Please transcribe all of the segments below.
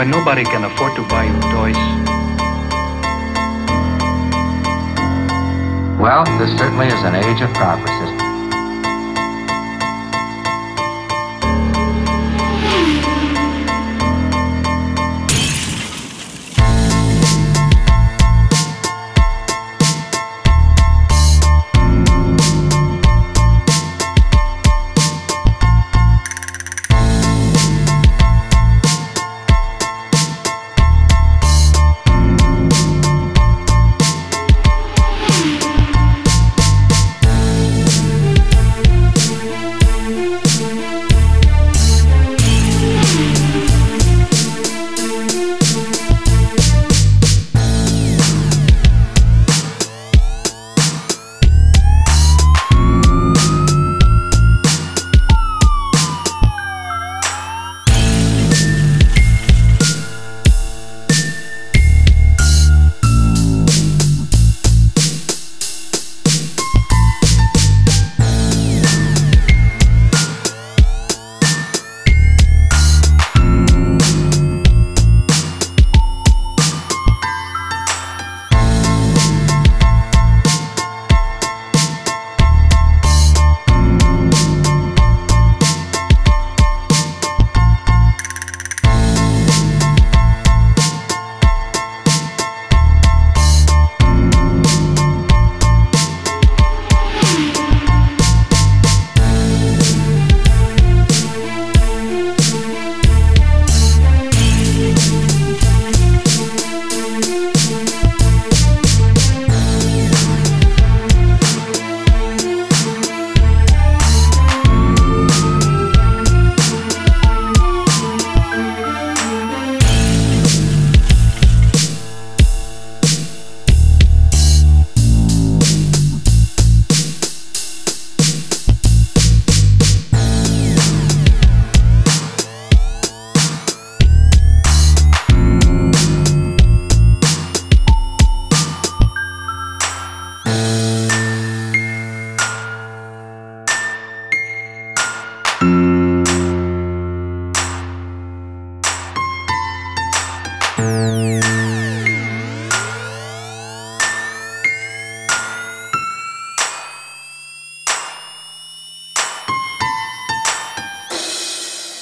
when nobody can afford to buy you toys. Well, this certainly is an age of progress.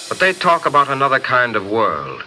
But they talk about another kind of world.